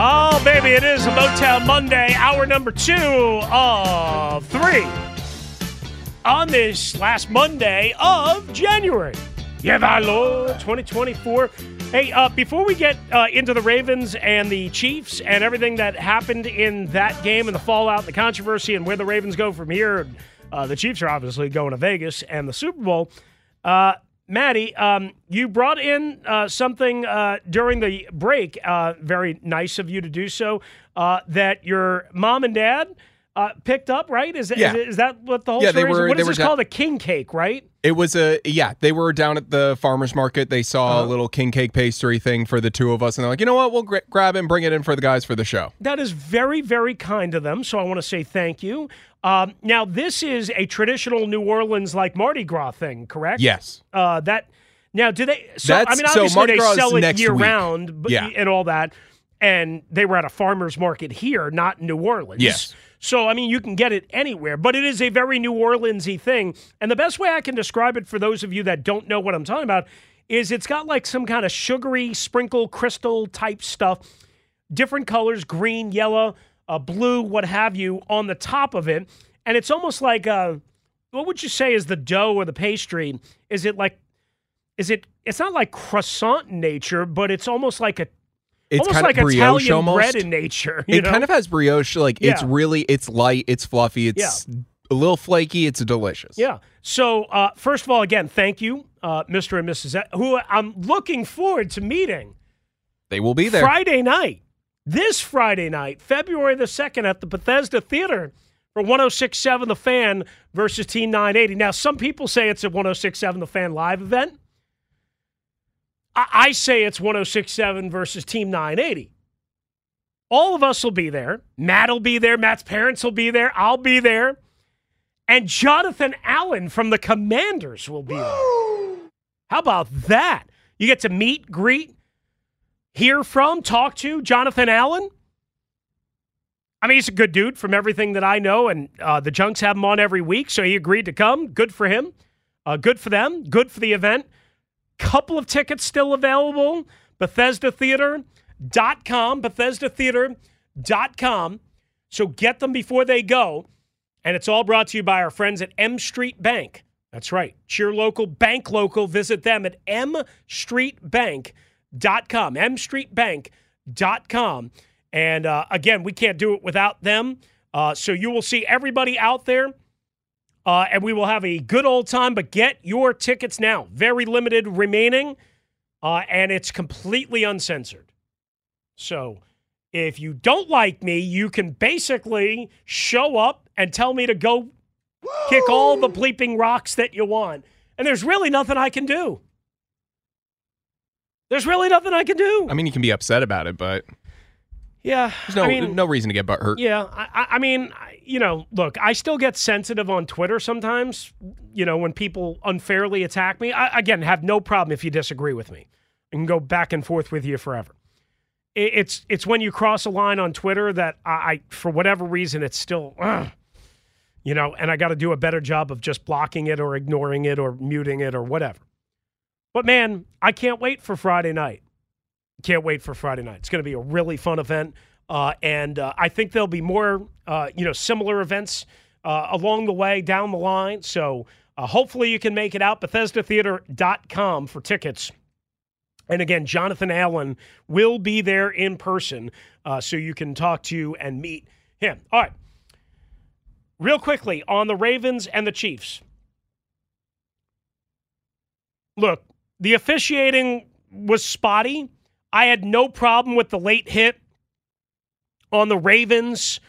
Oh, baby, it is a Motown Monday, hour number two of three on this last Monday of January. Yeah, my Lord, 2024. Hey, uh, before we get uh, into the Ravens and the Chiefs and everything that happened in that game and the fallout, the controversy, and where the Ravens go from here, uh, the Chiefs are obviously going to Vegas and the Super Bowl. Maddie, um, you brought in uh, something uh, during the break. Uh, very nice of you to do so. Uh, that your mom and dad uh, picked up, right? Is, Yeah. is, is that what the whole Yeah, they story is? were- What they is this down- called? A king cake, right? It was a yeah. They were down at the farmers market. They saw Uh-huh. a little king cake pastry thing for the two of us, and they're like, you know what? We'll gra- grab it and bring it in for the guys for the show. That is very, very kind of them. So I want to say thank you. Um, now, this is a traditional New Orleans like Mardi Gras thing, correct? Yes. Uh, that now do they? So I That's- mean, so obviously Mardi they sell it year week. round, but, Yeah. and all that. And they were at a farmers market here, not New Orleans. Yes. So I mean, you can get it anywhere, but it is a very New Orleansy thing. And the best way I can describe it for those of you that don't know what I'm talking about is it's got like some kind of sugary sprinkle crystal type stuff, different colors, green, yellow, uh, blue, what have you, on the top of it, and it's almost like uh what would you say is the dough or the pastry? Is it like is it it's not like croissant nature, but it's almost like a It's almost kind like of brioche Italian almost. bread in nature. It know? kind of has brioche. Like it's really it's light. It's fluffy. It's a little flaky. It's delicious. Yeah. So uh, first of all, again, thank you, uh, Mr. and Mrs. E- who I'm looking forward to meeting They will be there. Friday night. This Friday night, February the 2nd at the Bethesda Theater for 1067 The Fan versus Team 980. Now, some people say it's a 1067 The Fan live event. I, say it's 1067 versus Team 980. All of us will be there. Matt will be there. Matt's parents will be there. I'll be there. And Jonathan Allen from the Commanders will be there. How about that? You get to meet, greet, hear from, talk to Jonathan Allen. I mean, he's a good dude from everything that I know, and uh, the Junks have him on every week, so he agreed to come. Good for him. Uh, good for them. Good for the event. Couple of tickets still available. Bethesda Theater.com. Bethesda Theater.com. So get them before they go. And it's all brought to you by our friends at M Street Bank. That's right. Cheer local, bank local. Visit them at mstreetbank.com. mstreetbank.com. And uh, again, we can't do it without them. Uh, so you will see everybody out there. Uh, and we will have a good old time, but get your tickets now. Very limited remaining, uh, and it's completely uncensored. So if you don't like me, you can basically show up and tell me to go kick all the bleeping rocks that you want. And there's really nothing I can do. There's really nothing I can do. I mean, you can be upset about it, but Yeah. there's no I mean, no reason to get butt hurt. Yeah, I, I- I mean, you know, look, I still get sensitive on Twitter sometimes. You know, when people unfairly attack me. I, again, have no problem if you disagree with me. I can go back and forth with you forever. It, it's it's when you cross a line on Twitter that I, I for whatever reason, it's still, ugh, you know, and I got to do a better job of just blocking it or ignoring it or muting it or whatever. But man, I can't wait for Friday night. Can't wait for Friday night. It's going to be a really fun event. Uh, and uh, I think there'll be more, uh, you know, similar events uh, along the way down the line. So uh, hopefully you can make it out. BethesdaTheater.com for tickets. And again, Jonathan Allen will be there in person, uh, so you can talk to and meet him. All right. Real quickly on the Ravens and the Chiefs. Look, the officiating was spotty. I had no problem with the late hit on the Ravens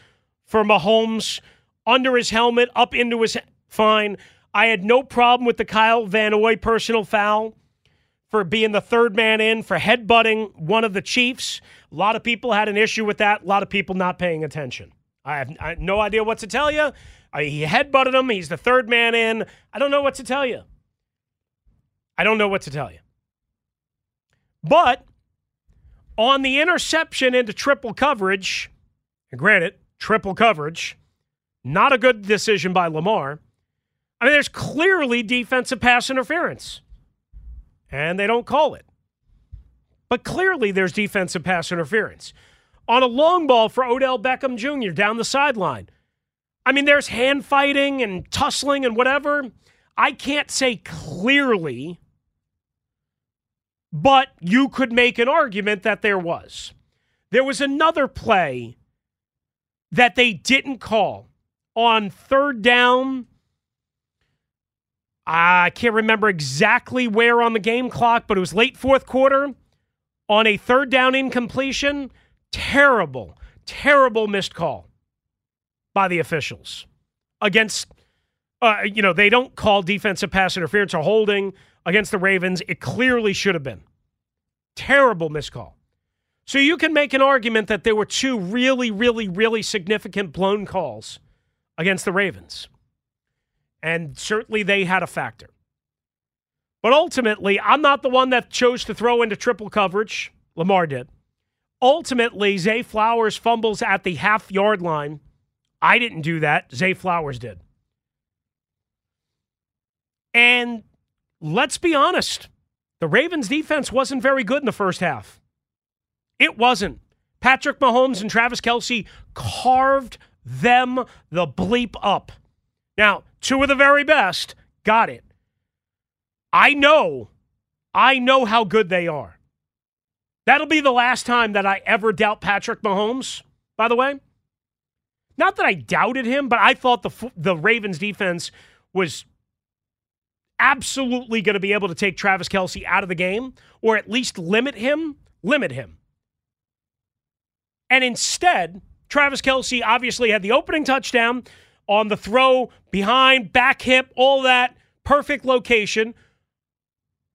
for Mahomes under his helmet, up into his fine. I had no problem with the Kyle Van Noy personal foul for being the third man in, for headbutting one of the Chiefs. A lot of people had an issue with that. A lot of people not paying attention. I have, I have no idea what to tell you. I, he headbutted him. He's the third man in. I don't know what to tell you. I don't know what to tell you. But on the interception into triple coverage, and granted, triple coverage, not a good decision by Lamar. I mean, there's clearly defensive pass interference, and they don't call it. But clearly, there's defensive pass interference. On a long ball for Odell Beckham Jr. down the sideline. I mean, there's hand fighting and tussling and whatever. I can't say clearly, but you could make an argument that there was. There was another play that they didn't call on third down. I can't remember exactly where on the game clock, but it was late fourth quarter on a third down incompletion. Terrible, terrible missed call by the officials against, uh, you know, they don't call defensive pass interference or holding against the Ravens. It clearly should have been. Terrible miscall. So you can make an argument that there were two really, really, really significant blown calls against the Ravens. And certainly they had a factor. But ultimately, I'm not the one that chose to throw into triple coverage. Lamar did. Ultimately, Zay Flowers fumbles at the half yard line. I didn't do that. Zay Flowers did. And let's be honest, the Ravens defense wasn't very good in the first half. It wasn't. Patrick Mahomes and Travis Kelce carved them the bleep up. Now, two of the very best got it. I know, I know how good they are. That'll be the last time that I ever doubt Patrick Mahomes, by the way. Not that I doubted him, but I thought the, the Ravens defense was absolutely going to be able to take Travis Kelce out of the game or at least limit him, limit him. And instead, Travis Kelce obviously had the opening touchdown on the throw behind, back hip, all that, perfect location.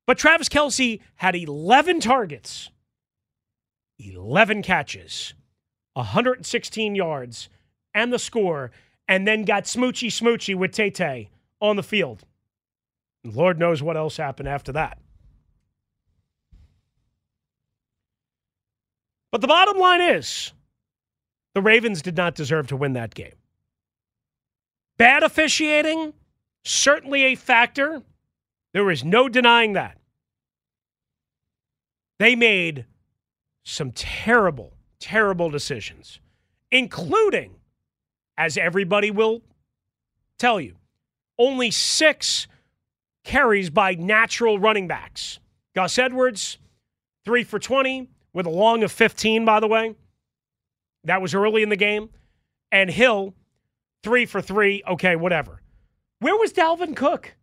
But Travis Kelce had 11 targets, 11 catches, 116 yards, and the score, and then got smoochy smoochy with Tay on the field. Lord knows what else happened after that. But the bottom line is the Ravens did not deserve to win that game. Bad officiating, certainly a factor. There is no denying that. They made some terrible, terrible decisions, including, as everybody will tell you, only six carries by natural running backs. Gus Edwards, three for 20, with a long of 15, by the way. That was early in the game. And Hill, three for three. Okay, whatever. Where was Dalvin Cook?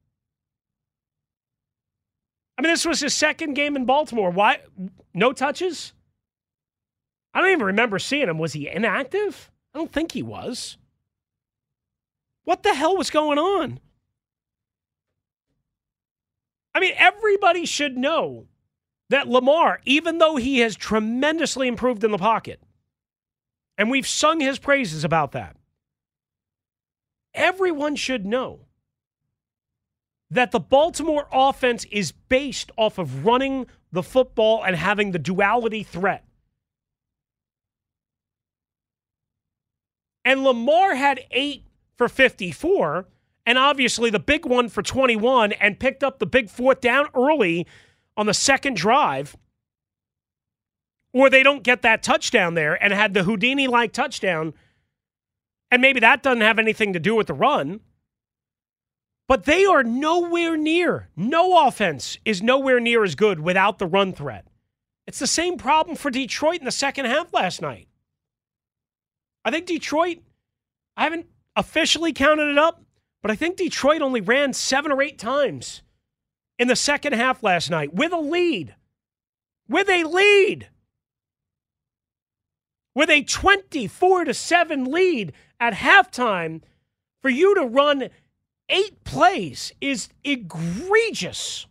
I mean, this was his second game in Baltimore. Why? No touches? I don't even remember seeing him. Was he inactive? I don't think he was. What the hell was going on? I mean, everybody should know that Lamar, even though he has tremendously improved in the pocket, and we've sung his praises about that. Everyone should know that the Baltimore offense is based off of running the football and having the duality threat. And Lamar had eight for 54, and obviously the big one for 21, and picked up the big fourth down early on the second drive or they don't get that touchdown there and had the Houdini like touchdown. And maybe that doesn't have anything to do with the run. But they are nowhere near, no offense is nowhere near as good without the run threat. It's the same problem for Detroit in the second half last night. I think Detroit, I haven't officially counted it up, but I think Detroit only ran seven or eight times in the second half last night with a lead. With a lead with a 24 to 7 lead at halftime for you to run eight plays is egregious.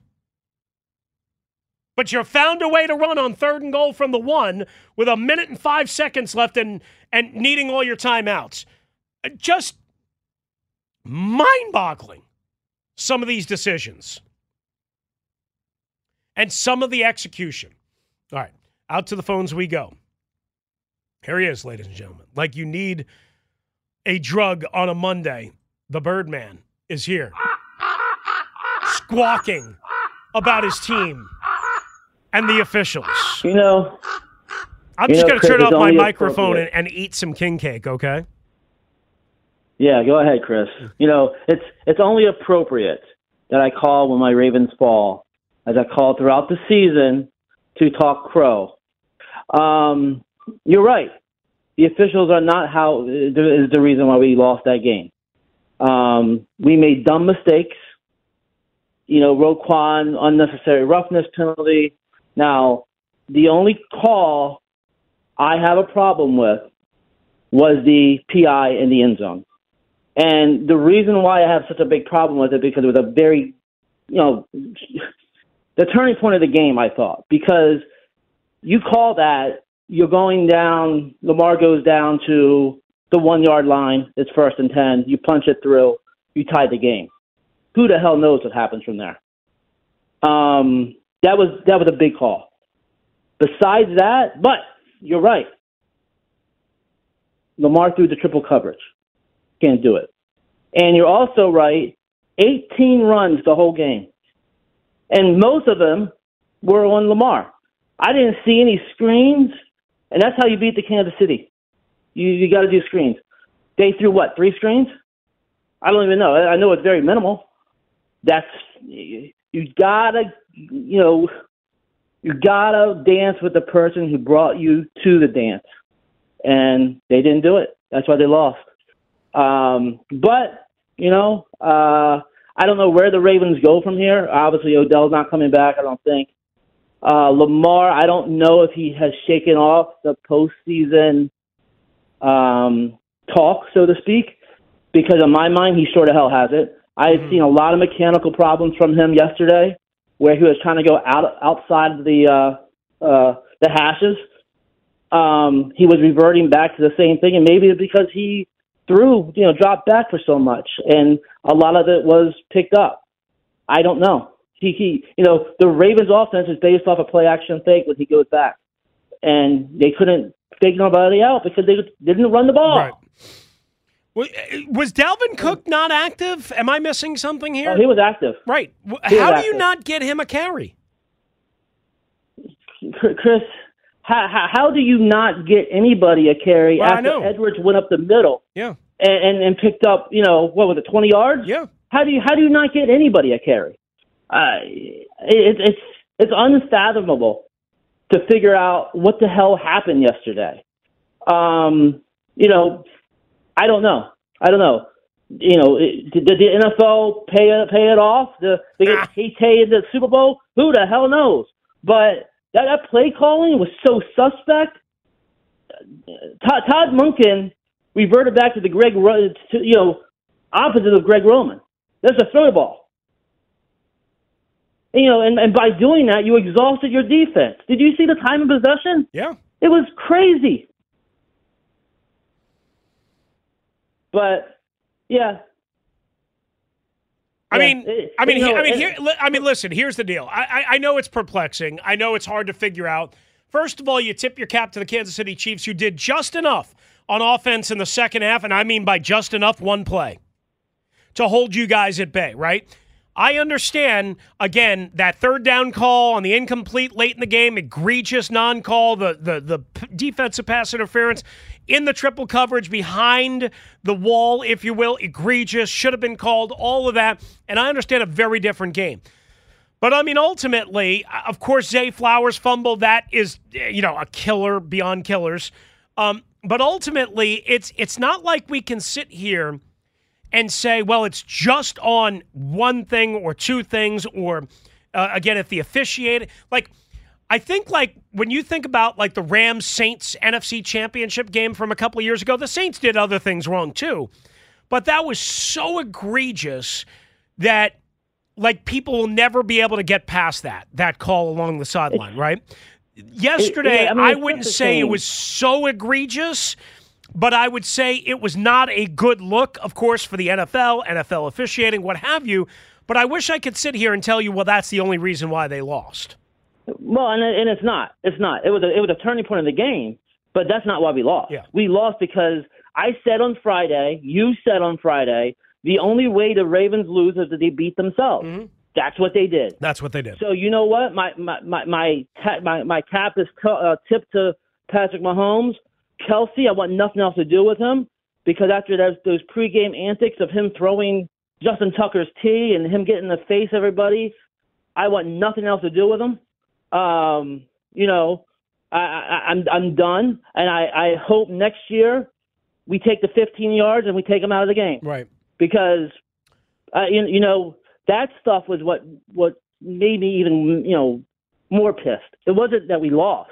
But you found a way to run on third and goal from the one with a minute and five seconds left and, and needing all your timeouts. Just mind boggling, some of these decisions and some of the execution. All right, out to the phones we go. Here he is, ladies and gentlemen. Like you need a drug on a Monday, the Birdman is here, squawking about his team and the officials. You know, I'm just going to turn off my microphone and, and eat some king cake, okay? Yeah, go ahead, Chris. You know, it's it's only appropriate that I call when my Ravens fall, as I call throughout the season to talk crow. Um, you're right. The officials are not how is the reason why we lost that game. Um, we made dumb mistakes. You know, Roquan unnecessary roughness penalty. Now, the only call I have a problem with was the PI in the end zone. And the reason why I have such a big problem with it because it was a very, you know, the turning point of the game. I thought because you call that you're going down. Lamar goes down to the one yard line. It's first and ten. You punch it through. You tie the game. Who the hell knows what happens from there? Um, that was that was a big call. Besides that, but you're right. Lamar threw the triple coverage. Can't do it. And you're also right. 18 runs the whole game. And most of them were on Lamar. I didn't see any screens, and that's how you beat the Kansas City. You you got to do screens. They threw what three screens? I don't even know. I know it's very minimal. That's you gotta you know you gotta dance with the person who brought you to the dance, and they didn't do it. That's why they lost. Um, but you know, uh, I don't know where the Ravens go from here. Obviously, Odell's not coming back. I don't think. Uh, Lamar, I don't know if he has shaken off the postseason um, talk, so to speak, because in my mind, he sure the hell has it. I had seen a lot of mechanical problems from him yesterday, where he was trying to go out outside the uh, uh, the hashes. Um, he was reverting back to the same thing, and maybe it's because he threw, you know, dropped back for so much, and a lot of it was picked up. I don't know. He, he, you know, the Ravens' offense is based off a play action fake when he goes back, and they couldn't fake nobody out because they didn't run the ball. Right. Was Dalvin Cook not active? Am I missing something here? Oh, he was active. right. He How do you not get him a carry? Chris, how, how, how do you not get anybody a carry Well, after. Edwards went up the middle Yeah. and, and, and picked up, you know, what was it, 20 yards? Yeah. How do you how do you not get anybody a carry? Uh, it, it's it's unfathomable to figure out what the hell happened yesterday. Um, you know, I don't know. I don't know. You know, it- did, did the NFL pay it pay it off? The they Ah. get Tay in the Super Bowl? Who the hell knows? But that, that play calling was so suspect. Todd, Todd Monken reverted back to the Greg, to, you know, opposite of Greg Roman. That's a throw ball. And, you know, and, and by doing that, you exhausted your defense. Did you see the time of possession? Yeah. It was crazy. But yeah, I Yeah, mean, it- I mean, know, I mean, here, I mean, listen. Here's the deal. I, I, I know it's perplexing. I know it's hard to figure out. First of all, you tip your cap to the Kansas City Chiefs, who did just enough on offense in the second half, and I mean by just enough, one play to hold you guys at bay. Right? I understand again that third down call on the incomplete late in the game, egregious non-call, the the the defensive pass interference in the triple coverage behind the wall, if you will, egregious, should have been called, all of that. And I understand a very different game. But I mean, ultimately, uh, of course, Zay Flowers fumble. That is, eh, you know, a killer beyond killers. Um, but ultimately, it's it's not like we can sit here and say, well, it's just on one thing or two things, or uh, again, if the officiated, like, I think like when you think about like the Rams Saints NFC Championship game from a couple of years ago, the Saints did other things wrong too. but that was so egregious that like people will never be able to get past that that call along the sideline, right? Yesterday, yeah, I mean, I wouldn't say it was so egregious, but I would say it was not a good look, of course, for the NFL, NFL officiating, what have you. But I wish I could sit here and tell you, well, that's the only reason why they lost. Well, and, and it's not. It's not. It was a, it was a turning point in the game, but that's not why we lost. Yeah. We lost because I said on Friday, you said on Friday, the only way the Ravens lose is that they beat themselves. Mm-hmm. That's what they did. That's what they did. So you know what? My my my my my, my cap is t- uh, tipped to Patrick Mahomes. Kelce, I want nothing else to do with him because after those those pregame antics of him throwing Justin Tucker's tee and him getting in the face of everybody, I want nothing else to do with him. Um, you know, I, I I'm I'm done, and I I hope next year we take the 15 yards and we take them out of the game Right. because uh, you, you know that stuff was what what made me even you know more pissed. It wasn't that we lost;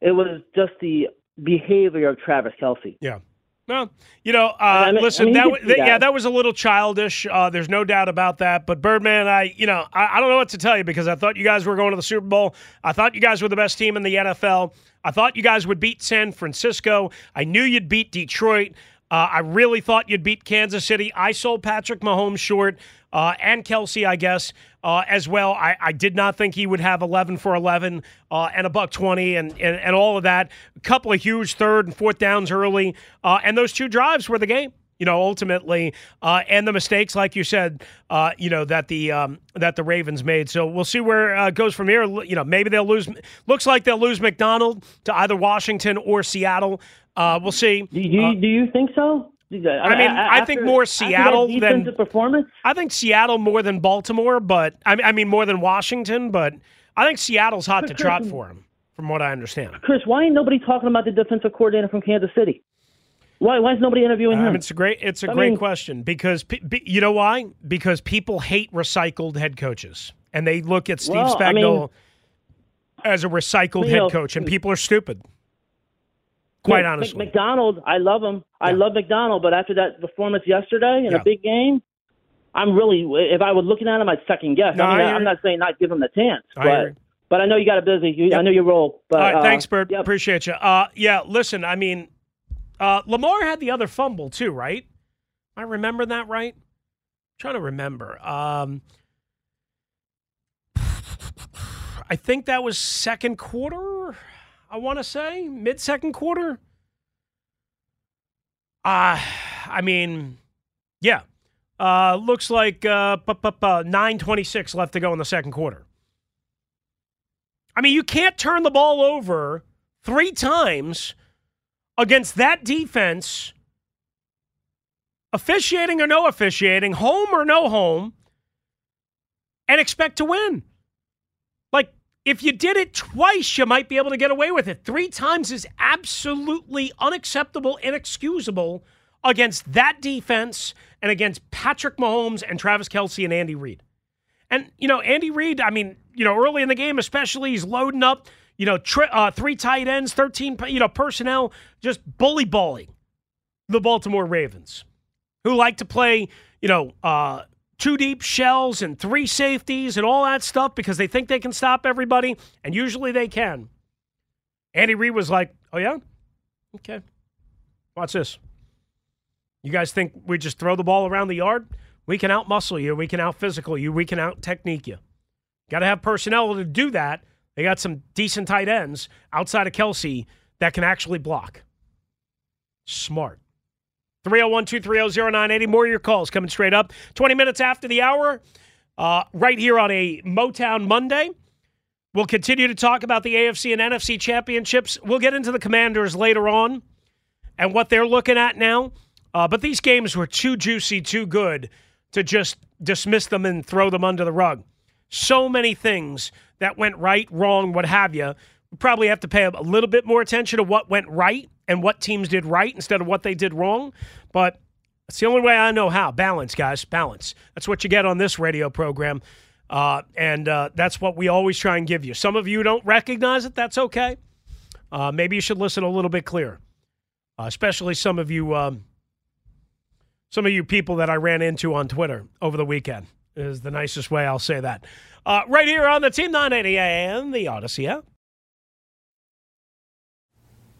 it was just the behavior of Travis Kelce. Yeah. Well, you know, uh, listen, that, you wa- can see yeah, that. that was a little childish. Uh, there's no doubt about that. But Birdman, I, you know, I, I don't know what to tell you because I thought you guys were going to the Super Bowl. I thought you guys were the best team in the NFL. I thought you guys would beat San Francisco. I knew you'd beat Detroit. Uh, I really thought you'd beat Kansas City. I sold Patrick Mahomes short uh, and Kelce, I guess, uh, as well. I, I did not think he would have 11 for 11 uh, and a buck 20 and, and, and all of that. A couple of huge third and fourth downs early. Uh, and those two drives were the game. You know, ultimately, uh, and the mistakes, like you said, you know that the um, that the Ravens made. So we'll see where it goes from here. You know, maybe they'll lose. Looks like they'll lose Macdonald to either Washington or Seattle. Uh, we'll see. Do you Uh, do you think so? I, mean, I think more Seattle than- performance. I think Seattle more than Baltimore, but I mean, I mean more than Washington, but I think Seattle's hot to trot for him, from what I understand. Chris, why ain't nobody talking about the defensive coordinator from Kansas City? Why why is nobody interviewing Um, him? it's a great, it's a I great mean- question because pe- be- you know why? Because people hate recycled head coaches, and they look at Steve Well, I Spagnuolo mean- as a recycled head know, coach, and people are stupid. Quite honestly, Macdonald, I love him. I Yeah. love Macdonald, but after that performance yesterday in Yeah. a big game, I'm really. If I was looking at him, I'd second guess. No, I mean, I I'm not saying not give him the chance, I but agree. but I know you got a busy. You, Yep. I know you roll. But All right, uh, thanks, Bert. Yep. Appreciate you. Uh, yeah, listen, I mean, uh, Lamar had the other fumble too, right? I remember that right. trying to remember. Um, I think that was second quarter. I want to say mid second quarter. Uh, I mean, yeah. Uh, looks like uh, nine twenty six left to go in the second quarter. I mean, you can't turn the ball over three times against that defense, officiating or no officiating, home or no home, and expect to win. If you did it twice, you might be able to get away with it. Three times is absolutely unacceptable, inexcusable against that defense and against Patrick Mahomes and Travis Kelce and Andy Reid. And, you know, Andy Reid, I mean, you know, early in the game, especially, he's loading up, you know, tri- uh, three tight ends, 13, you know, personnel, just bully balling the Baltimore Ravens, who like to play, you know, uh, two deep shells and three safeties and all that stuff because they think they can stop everybody, and usually they can. Andy Reid was like, oh, yeah? Okay. Watch this. You guys think we just throw the ball around the yard? We can out muscle you. We can out physical you. We can out technique you. Got to have personnel to do that. They got some decent tight ends outside of Kelce that can actually block. Smart. 301 230 0980. More of your calls coming straight up. 20 minutes after the hour, uh, right here on a Motown Monday. We'll continue to talk about the AFC and NFC championships. We'll get into the commanders later on and what they're looking at now. Uh, but these games were too juicy, too good to just dismiss them and throw them under the rug. So many things that went right, wrong, what have you. Probably have to pay a little bit more attention to what went right and what teams did right instead of what they did wrong. But it's the only way I know how. Balance, guys, balance. That's what you get on this radio program. Uh, and uh, that's what we always try and give you. Some of you don't recognize it. That's okay. Uh, maybe you should listen a little bit clearer, uh, especially some of you. Um, some of you people that I ran into on Twitter over the weekend is the nicest way I'll say that. Uh, right here on the Team 980 and the Audacy app.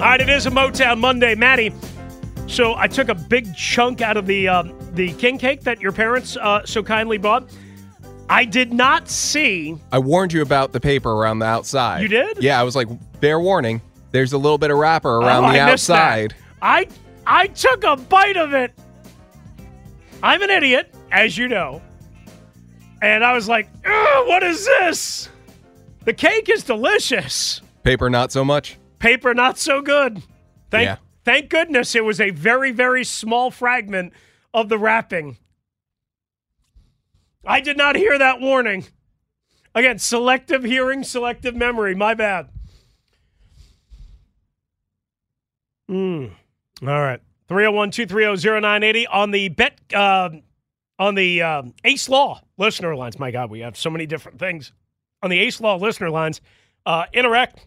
All right, it is a Motown Monday, Maddie. So I took a big chunk out of the um, the king cake that your parents uh, so kindly bought. I did not see. I warned you about the paper around the outside. You did? Yeah, I was like, fair warning. There's a little bit of wrapper around Oh, the I outside. I I took a bite of it. I'm an idiot, as you know, and I was like, "What is this?" The cake is delicious. Paper, not so much. Paper not so good. Thank Yeah. thank goodness it was a very very small fragment of the wrapping. I did not hear that warning. Again, selective hearing, selective memory. My bad. Mm. All right. 301 230 0980 on the bet, uh, on the um, Ace Law listener lines. My God, we have so many different things. On the Ace Law listener lines, uh, interact.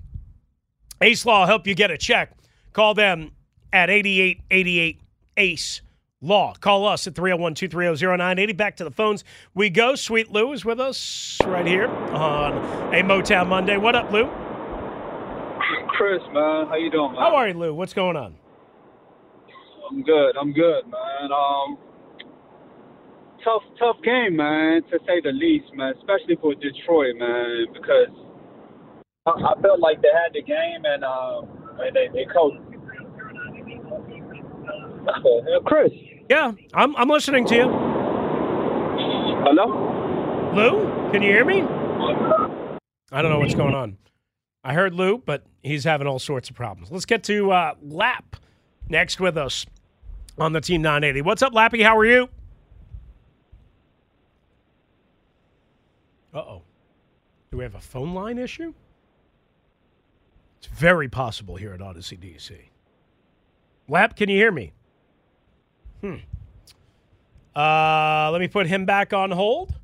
Ace Law will help you get a check. Call them at 8888 ACE Law. Call us at 301 230 0980. Back to the phones we go. Sweet Lou is with us right here on a Motown Monday. What up, Lou? Chris, man, how you doing, man? How are you, Lou? What's going on? I'm good. I'm good, man. Um, tough, tough game, man, to say the least, man. Especially for Detroit, man, because I, I felt like they had the game and uh, and they they coached. Uh, Chris, Yeah, I'm, I'm listening to you. hello. Lou, can you hear me? I don't know what's going on. I heard Lou, but he's having all sorts of problems. Let's get to uh, Lap next with us on the Team 980. What's up, Lappy? How are you? Uh oh. Do we have a phone line issue? It's very possible here at Audacy DC. Lap, can you hear me? Hmm. Uh, let me put him back on hold.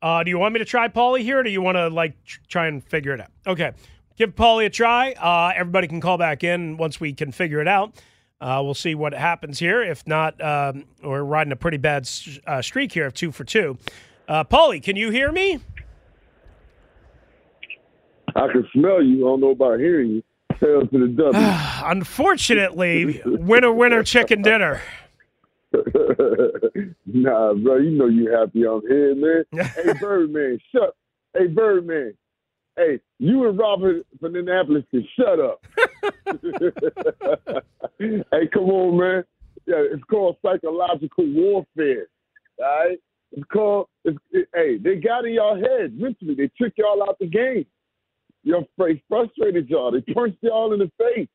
Uh, do you want me to try Paulie here, or do you want to like tr- try and figure it out? Okay, give Paulie a try. Uh, everybody can call back in once we can figure it out. Uh, we'll see what happens here. If not, um, we're riding a pretty bad uh, streak here of two for two. Uh, Paulie, can you hear me? I can smell you. I don't know about hearing you. Tail to the W. Unfortunately, winner, winner, chicken dinner. nah, bro, you know you happy I'm here, man. hey, Birdman, shut. Hey, Birdman. Hey, you and Robert from Indianapolis can shut up. hey, come on, man. Yeah, it's called psychological warfare. All right? It's called, it's, it, hey, they got in y'all heads mentally. They took y'all out the game. Y'all fr- frustrated y'all. They punched y'all in the face.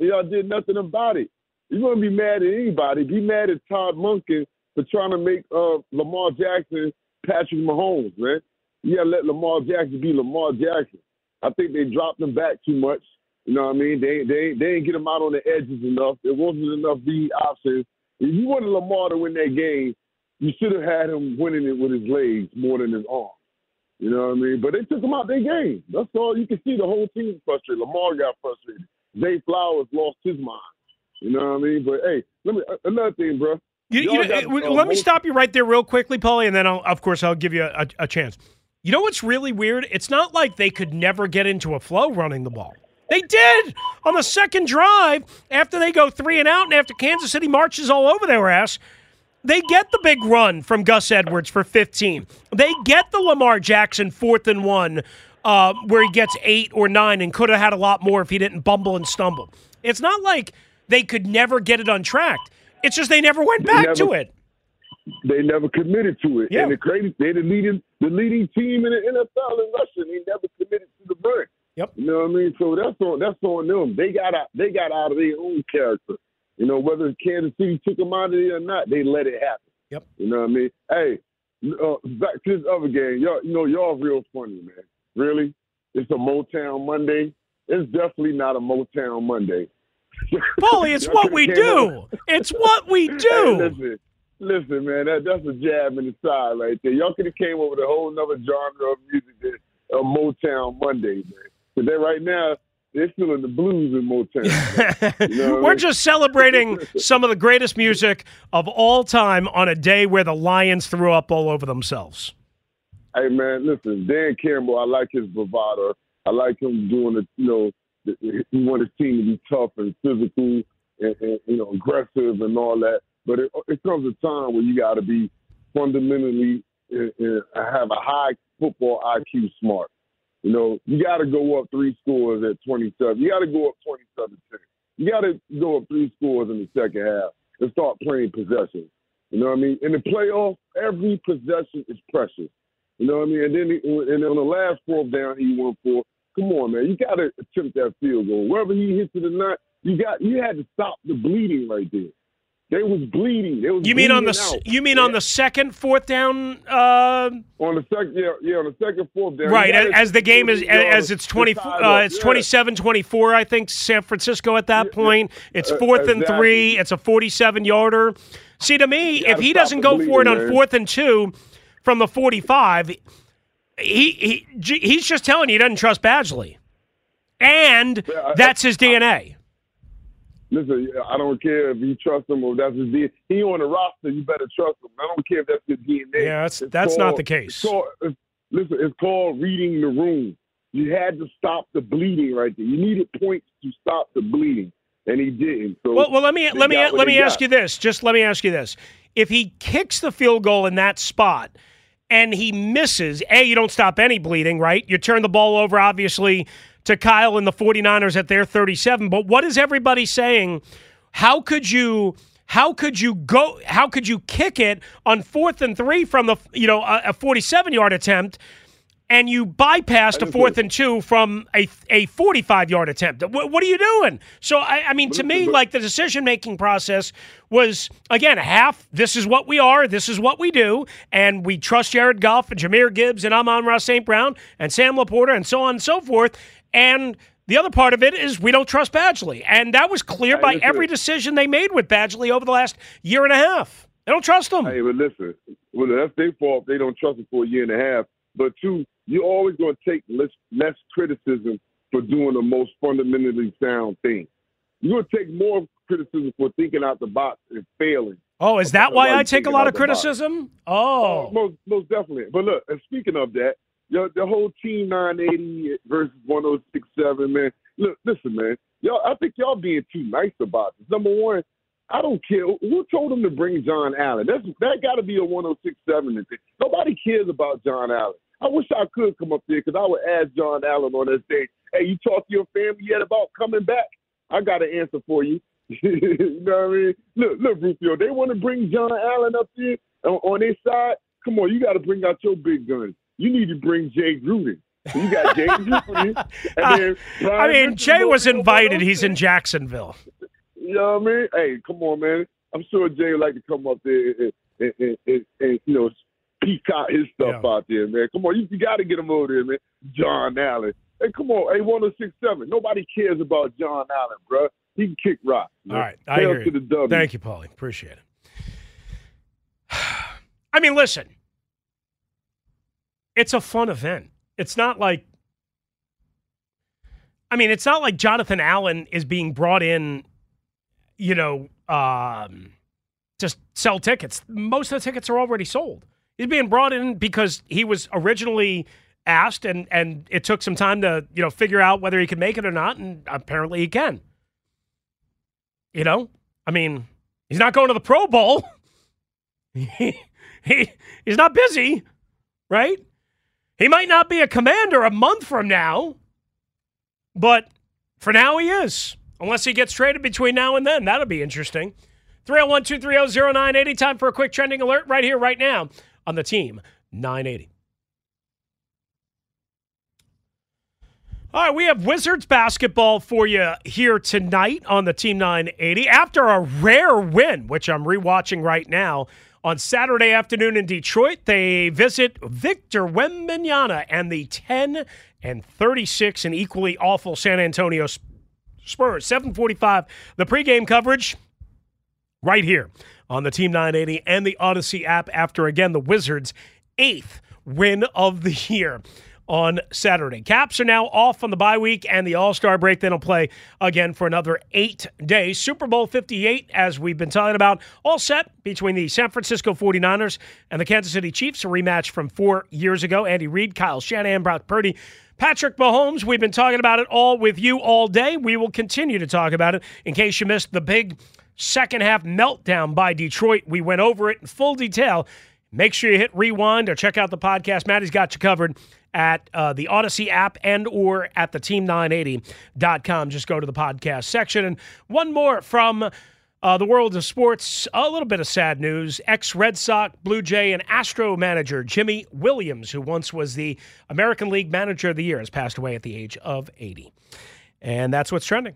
And y'all did nothing about it. You want to be mad at anybody? Be mad at Todd Monken for trying to make uh, Lamar Jackson Patrick Mahomes, man. You gotta let Lamar Jackson be Lamar Jackson. I think they dropped him back too much. You know what I mean? They they they didn't get him out on the edges enough. There wasn't enough B options. If you wanted Lamar to win that game, you should have had him winning it with his legs more than his arm. You know what I mean? But they took him out their game. That's all. You can see the whole team frustrated. Lamar got frustrated. Zay Flowers lost his mind. You know what I mean? But hey, let me another thing, bro. You, Y'all know, got, uh, uh, let me stop you right there, real quickly, Paulie, and then I'll, of course I'll give you a, a chance. You know what's really weird? It's not like they could never get into a flow running the ball. They did on the second drive after they go three and out, and after Kansas City marches all over their ass. They get the big run from Gus Edwards for 15. They get the Lamar Jackson fourth and one, uh, where he gets eight or nine and could have had a lot more if he didn't bumble and stumble. It's not like they could never get it untracked. It's just they never went back never- to it. They never committed to it. Yeah. And the crazy, they're the leading, the leading team in the NFL in rushing. They never committed to the burn. Yep. You know what I mean? So that's on that's on them. They got out. They got out of their own character. You know, whether Kansas City took them out of it or not, they let it happen. Yep. You know what I mean? Hey, uh, back to this other game. Y'all, you know, y'all real funny, man. Really? It's a Motown Monday. It's definitely not a Motown Monday. Paulie, it's what we do. It's what we Hey, do. listen, listen, man, that, that's a jab in the side right there. Y'all could have came up with a whole other genre of music than a Motown Monday, man. But then right now, they're feeling the blues in Motown. You know We're mean? just celebrating some of the greatest music of all time on a day where the Lions threw up all over themselves. Hey, man, listen, Dan Campbell, I like his bravado. I like him doing it, you know, the- he wants his team to be tough and physical and, and you know, aggressive and all that. But it, it comes a time where you got to be fundamentally uh, uh, have a high football IQ smart. You know, you got to go up three scores at 27. You got to go up 27 10. You got to go up three scores in the second half and start playing possession. You know what I mean? In the playoffs, every possession is precious. You know what I mean? And then, he, and on the last fourth down, he went for. Come on, man! You got to attempt that field goal. Wherever he hits it or not, you got you had to stop the bleeding right there. They was bleeding. They was You mean on the out. you mean on the second fourth down? Uh, on the second yeah yeah on the second fourth down. right, as, as the game is as it's twenty uh, it's Yeah. 27-24, I think San Francisco at that point. It's uh, fourth and three. It's a forty-seven yarder. See, to me, if he doesn't go for it on man. fourth and two from the forty-five, he he he's just telling you he doesn't trust Badgley, and Yeah, that's his DNA. Listen, I don't care if you trust him or that's his DNA. He on the roster, you better trust him. I don't care if that's his DNA. Yeah, that's It's that's not the case. It's called, it's, listen, it's called reading the room. You had to stop the bleeding right there. You needed points to stop the bleeding, and he didn't. So Well, well, let me let me let me ask got. you this. Just let me ask you this: If he kicks the field goal in that spot and he misses, a you don't stop any bleeding, right? You turn the ball over, obviously, to Kyle and the 49ers at their 37. But what is everybody saying? How could you? How could you go? How could you kick it on fourth and three from the you know a 47 yard attempt? and you bypassed a fourth and two from a a 45 yard attempt. What, what are you doing? So, I, I mean, to me, like the decision making process was, again, half this is what we are, this is what we do, and we trust Jared Goff and Jahmyr Gibbs and Amon-Ra St. Brown and Sam LaPorta and so on and so forth. And the other part of it is we don't trust Badgley. And that was clear Hey, by listen. every decision they made with Badgley over the last year and a half. They don't trust him. Hey, but listen, well, that's their fault. They don't trust him for a year and a half. But two, you're always going to take less, less criticism for doing the most fundamentally sound thing. You're going to take more criticism for thinking out the box and failing. oh, is that Why I take a lot of box? criticism? Oh. most most definitely. But look, and speaking of that, the, the whole team 980 versus 1067, man. Look, listen, man. Y'all, I think y'all being too nice about this. Number one, I don't care who told them to bring John Allen. That's that got to be a 1067. thing. Nobody cares about John Allen. I wish I could come up there because I would ask John Allen on that day, "Hey, you talk to your family yet about coming back?" I got an answer for you. you know what I mean? Look, look, Rufio. They want to bring John Allen up there on, on their side. Come on, you got to bring out your big guns. You need to bring Jay Gruden. You got Jay Gruden. And then I mean, Jay was invited. He's in Jacksonville. You know what I mean? Hey, come on, man. I'm sure Jay would like to come up there and, and, and, and, and you know, peacock his stuff Yeah. out there, man. Come on, you, you got to get him over there, man. John Allen. Hey, come on. Hey, 1067. Nobody cares about John Allen, bro. He can kick rock. man. All right, I Hail agree. to the W. Thank you, Paulie. Appreciate it. I mean, listen, it's a fun event. It's not like, I mean, it's not like Jonathan Allen is being brought in, you know, um, to sell tickets. Most of the tickets are already sold. He's being brought in because he was originally asked, and and it took some time to you know figure out whether he could make it or not, and apparently he can. You know, I mean, he's not going to the Pro Bowl. he, he he's not busy, right? He might not be a commander a month from now, but for now he is. unless he gets traded between now and then. That'll be interesting. 301 230 0980. Time for a quick trending alert right here, right now on the team 980. All right, we have Wizards basketball for you here tonight on the Team 980 after a rare win, which I'm rewatching right now. On Saturday afternoon in Detroit, they visit Victor Wembanyama and the 10 and 36 and equally awful San Antonio Spurs. 745, the pregame coverage right here on the Team 980 and the Audacy app after, again, the Wizards' eighth win of the year on Saturday. Caps are now off on the bye week and the All Star break. Then will play again for another eight days. Super Bowl 58, as we've been talking about, all set between the San Francisco 49ers and the Kansas City Chiefs, a rematch from four years ago. Andy Reid, Kyle Shanahan, Brock Purdy. Patrick Mahomes, we've been talking about it all with you all day. We will continue to talk about it in case you missed the big second half meltdown by Detroit. We went over it in full detail. Make sure you hit rewind or check out the podcast. Maddie's got you covered at uh, the Audacy app and or at the team980.com. Just go to the podcast section. And one more from uh, the world of sports, a little bit of sad news. Ex Red Sox, Blue Jay, and Astro manager Jimy Williams, who once was the American League Manager of the Year, has passed away at the age of 80. And that's what's trending.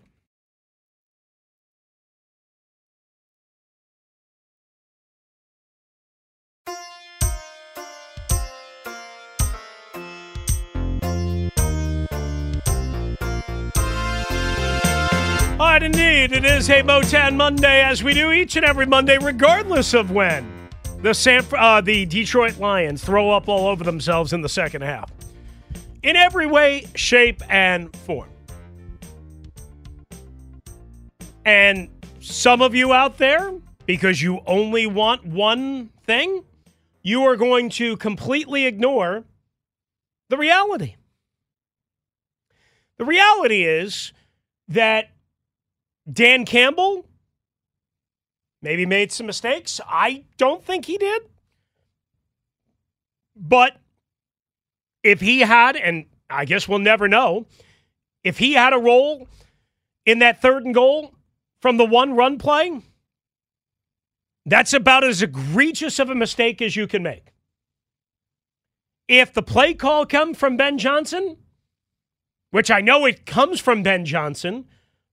All right, indeed. It is a Motown Monday, as we do each and every Monday, regardless of when the San, uh, the Detroit Lions throw up all over themselves in the second half. In every way, shape, and form. And some of you out there, because you only want one thing, you are going to completely ignore the reality. The reality is that Dan Campbell maybe made some mistakes. I don't think he did. But if he had, and I guess we'll never know, if he had a role in that third and goal from the one run play, that's about as egregious of a mistake as you can make. If the play call come from Ben Johnson, which I know it comes from Ben Johnson,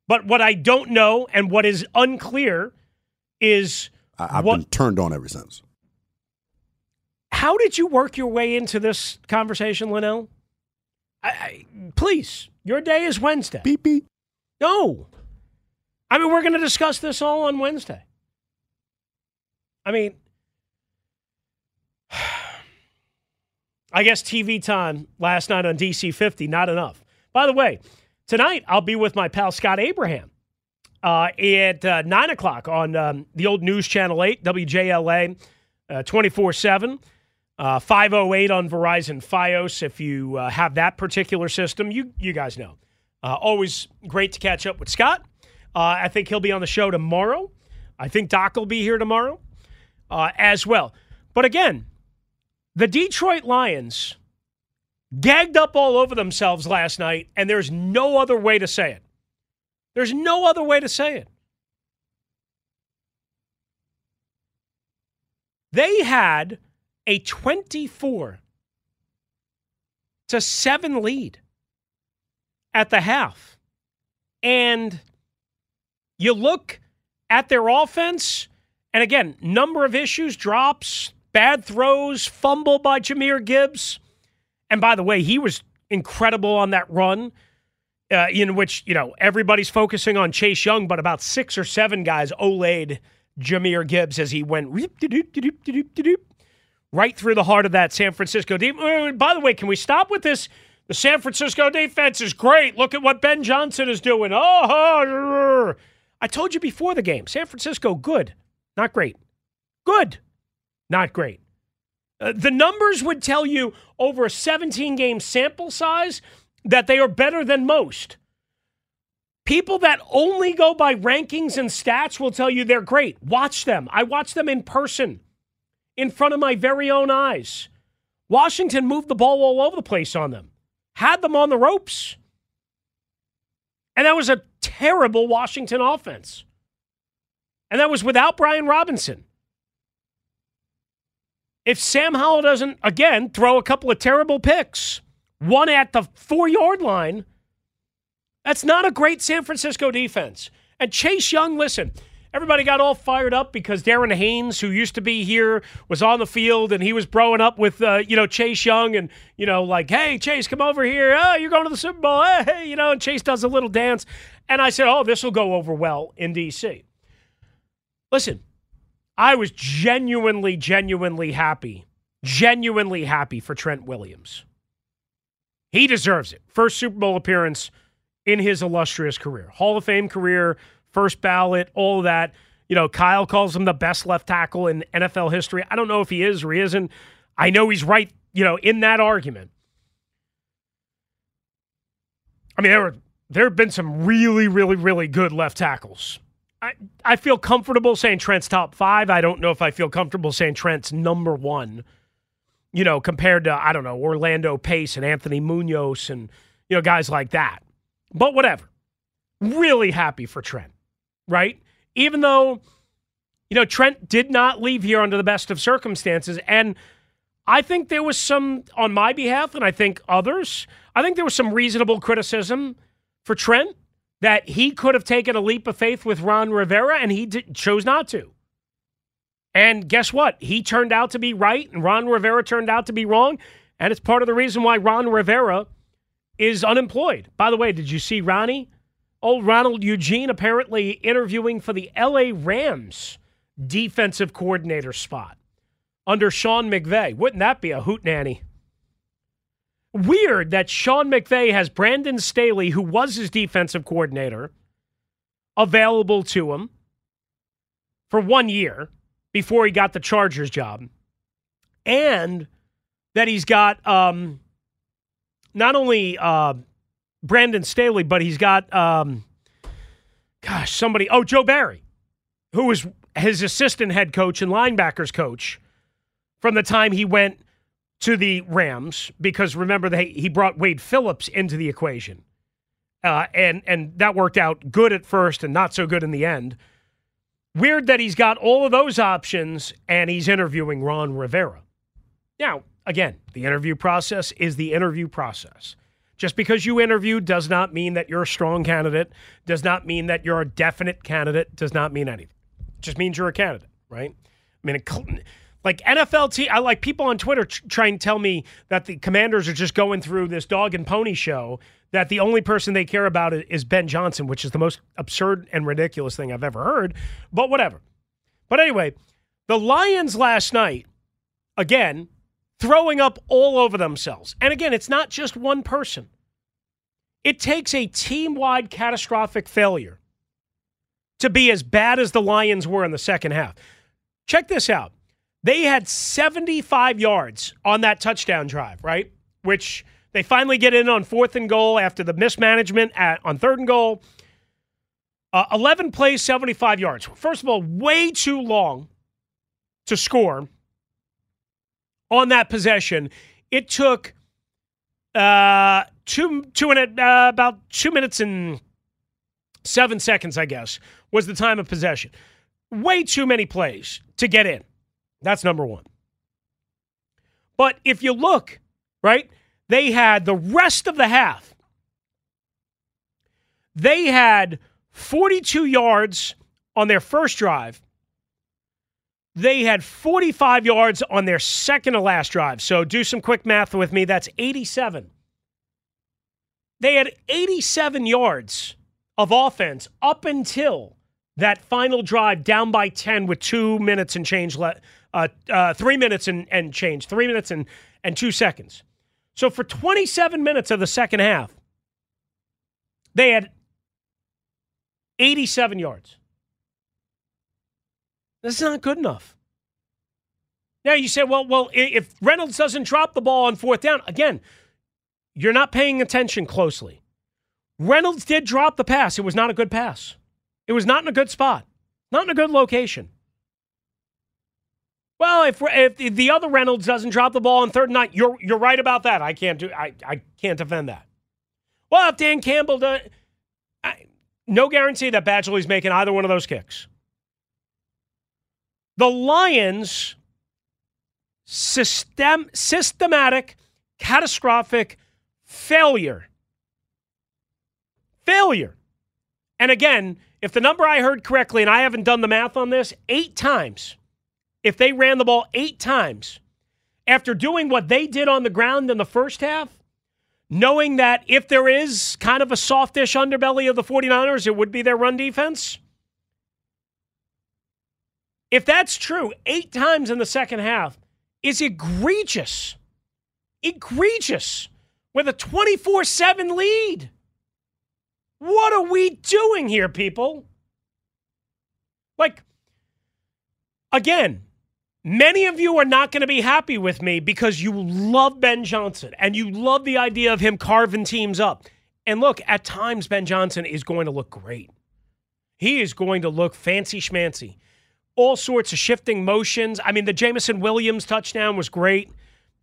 but what I don't know and what is unclear is I, have what, been turned on ever since. How did you work your way into this conversation, Linnell? I, I, please, your day is Wednesday. Beep beep. No. I mean, we're going to discuss this all on Wednesday. I mean, I guess TV time last night on DC 50, not enough. By the way, tonight I'll be with my pal Scott Abraham uh, at uh, 9 o'clock on um, the old News Channel 8, WJLA, uh, 24 7. Uh, 508 on Verizon Fios. If you uh, have that particular system, you you guys know. Uh, always great to catch up with Scott. I think he'll be on the show tomorrow. I think Doc will be here tomorrow as well. But again, the Detroit Lions gagged up all over themselves last night, and there's no other way to say it. There's no other way to say it. They had a 24 to 7 lead at the half. And you look at their offense, and again, number of issues, drops, bad throws, fumble by Jahmyr Gibbs. And by the way, he was incredible on that run, uh, in which, you know, everybody's focusing on Chase Young, but about six or seven guys olayed Jahmyr Gibbs as he went right through the heart of that San Francisco defense. Uh, by the way, can we stop with this? The San Francisco defense is great. Look at what Ben Johnson is doing. Oh, I told you before the game San Francisco, good, not great. Good, not great. Uh, the numbers would tell you over a 17 game sample size that they are better than most. People that only go by rankings and stats will tell you they're great. Watch them. I watch them in person, in front of my very own eyes. Washington moved the ball all over the place on them, had them on the ropes. And that was a terrible Washington offense. And that was without Brian Robinson. If Sam Howell doesn't, again, throw a couple of terrible picks, one at the four yard line, that's not a great San Francisco defense. And Chase Young, listen, everybody got all fired up because Darren Haynes, who used to be here, was on the field and he was growing up with, uh, you know, Chase Young and, you know, like, hey, Chase, come over here. Oh, you're going to the Super Bowl. Hey, you know, and Chase does a little dance. And I said, oh, this will go over well in D.C. Listen, I was genuinely, genuinely happy, genuinely happy for Trent Williams. He deserves it. First Super Bowl appearance in his illustrious career, Hall of Fame career, first ballot, all that. You know, Kyle calls him the best left tackle in NFL history. I don't know if he is or he isn't. I know he's right, you know, in that argument. I mean, there were there have been some really, really, really good left tackles. I, I feel comfortable saying Trent's top five. I don't know if I feel comfortable saying Trent's number one, you know, compared to, I don't know, Orlando Pace and Anthony Munoz and, you know, guys like that. But whatever. Really happy for Trent, right? Even though, you know, Trent did not leave here under the best of circumstances. And I think there was some, on my behalf, and I think others, I think there was some reasonable criticism for Trent that he could have taken a leap of faith with Ron Rivera and he chose not to. And guess what? He turned out to be right and Ron Rivera turned out to be wrong. And it's part of the reason why Ron Rivera is unemployed. By the way, did you see Ronnie? Old Ronald Eugene apparently interviewing for the LA Rams defensive coordinator spot under Sean McVay. Wouldn't that be a hootenanny? Weird that Sean McVay has Brandon Staley, who was his defensive coordinator, available to him for one year before he got the Chargers job, and that he's got um, not only uh, Brandon Staley, but he's got, um, gosh, somebody, oh, Joe Barry, who was his assistant head coach and linebackers coach from the time he went to the Rams because remember they, he brought Wade Phillips into the equation, uh, and and that worked out good at first and not so good in the end. Weird that he's got all of those options and he's interviewing Ron Rivera. Now, again, the interview process is the interview process. Just because you interview does not mean that you're a strong candidate, does not mean that you're a definite candidate, does not mean anything. It just means you're a candidate, right? I mean, like NFL team, I like people on Twitter tr- try and tell me that the Commanders are just going through this dog and pony show. That the only person they care about is Ben Johnson, which is the most absurd and ridiculous thing I've ever heard. But whatever. But anyway, the Lions last night, again, throwing up all over themselves. And again, it's not just one person. It takes a team-wide catastrophic failure to be as bad as the Lions were in the second half. Check this out. They had 75 yards on that touchdown drive, right? Which they finally get in on fourth and goal after the mismanagement at, on third and goal. Uh, 11 plays, 75 yards. First of all, way too long to score on that possession. It took uh, two, two and uh, about two minutes and seven seconds, I guess, was the time of possession. Way too many plays to get in. That's number one. But if you look, right, they had the rest of the half, they had 42 yards on their first drive. They had 45 yards on their second to last drive. So do some quick math with me. That's 87. They had 87 yards of offense up until that final drive down by 10 with two minutes and change left uh, uh, three minutes and, and change, three minutes and, and two seconds. So for 27 minutes of the second half, they had 87 yards. That's not good enough. Now you say, well, well, if Reynolds doesn't drop the ball on fourth down, again, you're not paying attention closely. Reynolds did drop the pass. It was not a good pass. It was not in a good spot, not in a good location. Well, if if the other Reynolds doesn't drop the ball on third and nine, you're you're right about that. I can't do I, I can't defend that. Well, if Dan Campbell does, I, no guarantee that Badgley's making either one of those kicks. The Lions system systematic catastrophic failure. Failure. And again, if the number I heard correctly, and I haven't done the math on this, eight times, if they ran the ball eight times after doing what they did on the ground in the first half, knowing that if there is kind of a softish underbelly of the 49ers, it would be their run defense. If that's true, eight times in the second half is egregious. Egregious with a 24 7 lead. What are we doing here, people? Like, again, many of you are not going to be happy with me because you love Ben Johnson and you love the idea of him carving teams up. And look, at times, Ben Johnson is going to look great. He is going to look fancy schmancy. All sorts of shifting motions. I mean, the Jameson Williams touchdown was great,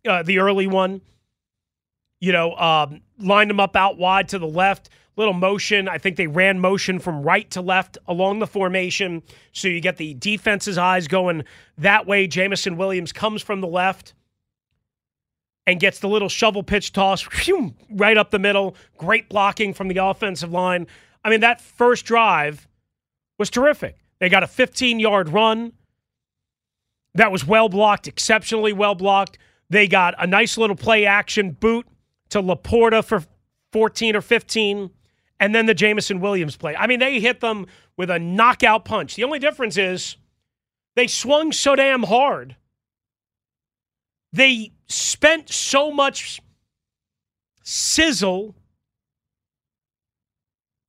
uh, the early one. You know, um, lined him up out wide to the left little motion. I think they ran motion from right to left along the formation. So you get the defense's eyes going that way. Jameson Williams comes from the left and gets the little shovel pitch toss whew, right up the middle. Great blocking from the offensive line. I mean, that first drive was terrific. They got a 15 yard run that was well blocked, exceptionally well blocked. They got a nice little play action boot to LaPorta for 14 or 15 and then the Jameson Williams play. I mean, they hit them with a knockout punch. The only difference is they swung so damn hard. They spent so much sizzle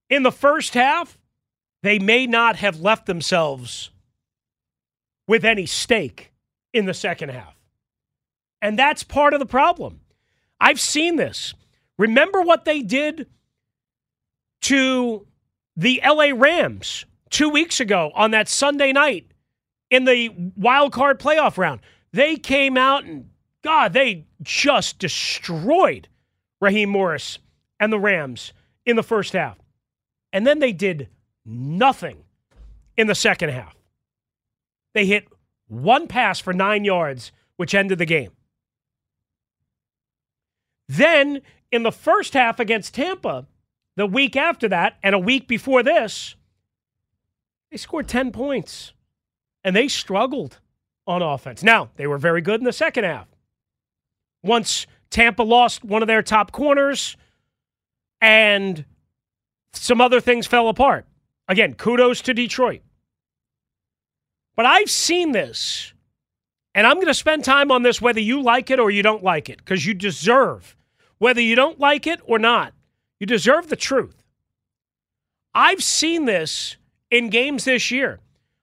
in the first half, they may not have left themselves with any stake in the second half. And that's part of the problem. I've seen this. Remember what they did to the LA Rams two weeks ago on that Sunday night in the wild card playoff round. They came out and, God, they just destroyed Raheem Morris and the Rams in the first half. And then they did nothing in the second half. They hit one pass for nine yards, which ended the game. Then in the first half against Tampa, the week after that, and a week before this, they scored 10 points and they struggled on offense. Now, they were very good in the second half. Once Tampa lost one of their top corners and some other things fell apart. Again, kudos to Detroit. But I've seen this, and I'm going to spend time on this whether you like it or you don't like it, because you deserve, whether you don't like it or not, you deserve the truth. I've seen this in games this year.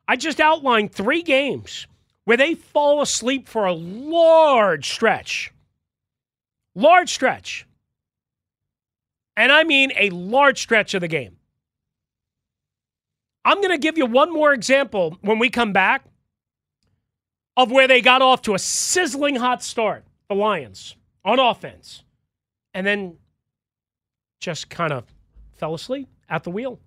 I just outlined three games where they fall asleep for a large stretch. Large stretch. And I mean a large stretch of the game. I'm going to give you one more example when we come back of where they got off to a sizzling hot start, the Lions, on offense. And then just kind of fell asleep at the wheel.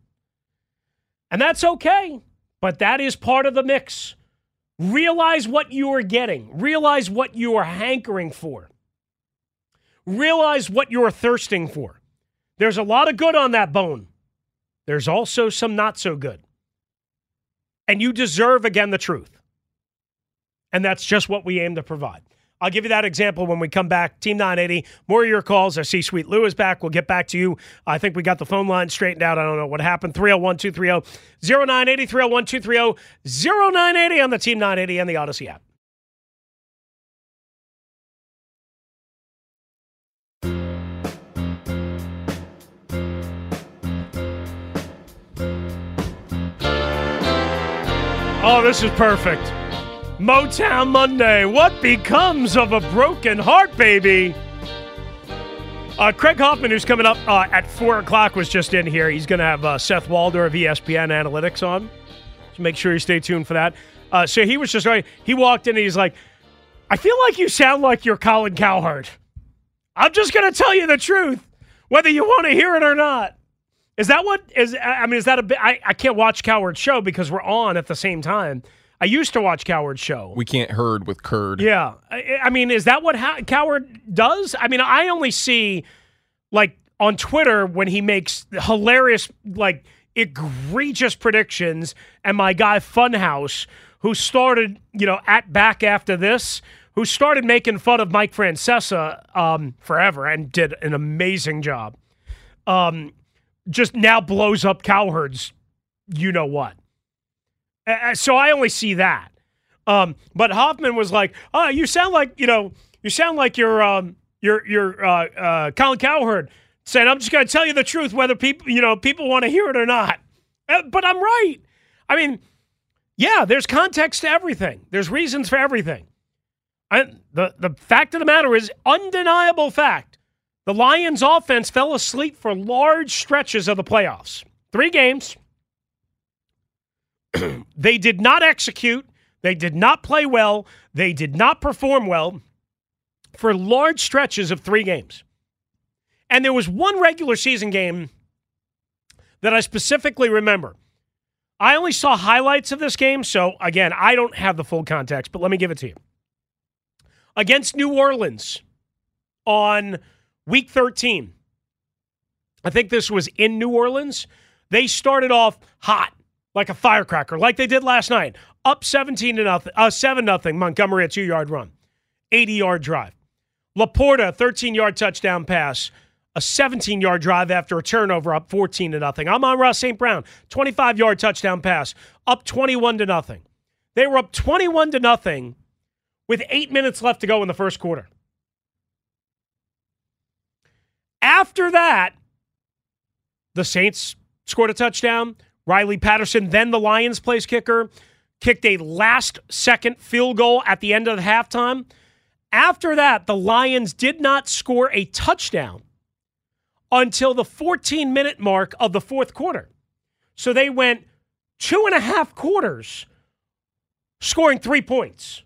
And that's okay, but that is part of the mix. Realize what you are getting, realize what you are hankering for, realize what you are thirsting for. There's a lot of good on that bone, there's also some not so good. And you deserve, again, the truth. And that's just what we aim to provide. I'll give you that example when we come back. Team 980. More of your calls. I see Sweet Lou is back. We'll get back to you. I think we got the phone line straightened out. I don't know what happened. 301 230 0980 301 230 0980 on the Team 980 and the Audacy app. Oh, this is perfect. Motown Monday. What becomes of a broken heart, baby? Uh, Craig Hoffman, who's coming up uh, at 4 o'clock, was just in here. He's going to have uh, Seth Walder of ESPN Analytics on. So make sure you stay tuned for that. Uh, so he was just right. He walked in and he's like, I feel like you sound like you're Colin Cowherd. I'm just going to tell you the truth, whether you want to hear it or not. Is that what is? I mean, is that a bit? I, I can't watch Cowherd's show because we're on at the same time. I used to watch Cowherd's show. We can't herd with curd. Yeah, I, I mean, is that what ha- Coward does? I mean, I only see like on Twitter when he makes hilarious, like egregious predictions, and my guy Funhouse, who started, you know, at back after this, who started making fun of Mike Francesa um, forever and did an amazing job. Um, just now blows up Cowherd's, you know what. So I only see that. Um, but Hoffman was like, "Oh, you sound like you know, you sound like you're um, you're you're uh, uh, Colin Cowherd saying I'm just going to tell you the truth, whether people you know people want to hear it or not." Uh, but I'm right. I mean, yeah, there's context to everything. There's reasons for everything. And the the fact of the matter is undeniable fact. The Lions offense fell asleep for large stretches of the playoffs. Three games. they did not execute. They did not play well. They did not perform well for large stretches of three games. And there was one regular season game that I specifically remember. I only saw highlights of this game, so again, I don't have the full context, but let me give it to you. Against New Orleans on week 13, I think this was in New Orleans. They started off hot like a firecracker, like they did last night. Up 17 to nothing, uh, 7 nothing. Montgomery a two yard run, 80 yard drive. LaPorta, 13 yard touchdown pass, a 17 yard drive after a turnover, up 14 to nothing. Amon-Ra St. Brown, 25 yard touchdown pass, up 21 to nothing. They were up 21 to nothing with eight minutes left to go in the first quarter. After that, the Saints scored a touchdown. Riley Patterson, then the Lions place kicker, kicked a last second field goal at the end of the halftime. After that, the Lions did not score a touchdown until the 14 minute mark of the fourth quarter. So they went two and a half quarters scoring three points.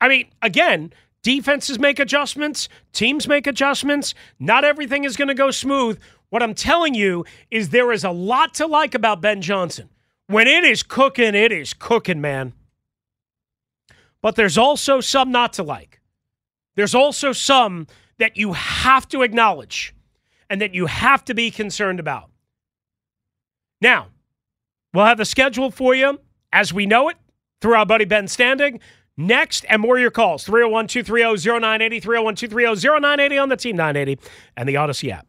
I mean, again, defenses make adjustments, teams make adjustments. Not everything is going to go smooth. What I'm telling you is there is a lot to like about Ben Johnson. When it is cooking, it is cooking, man. But there's also some not to like. There's also some that you have to acknowledge and that you have to be concerned about. Now, we'll have the schedule for you as we know it through our buddy Ben Standig. Next, and more of your calls 301 230 0980, 301 230 0980 on the Team 980 and the Audacy app.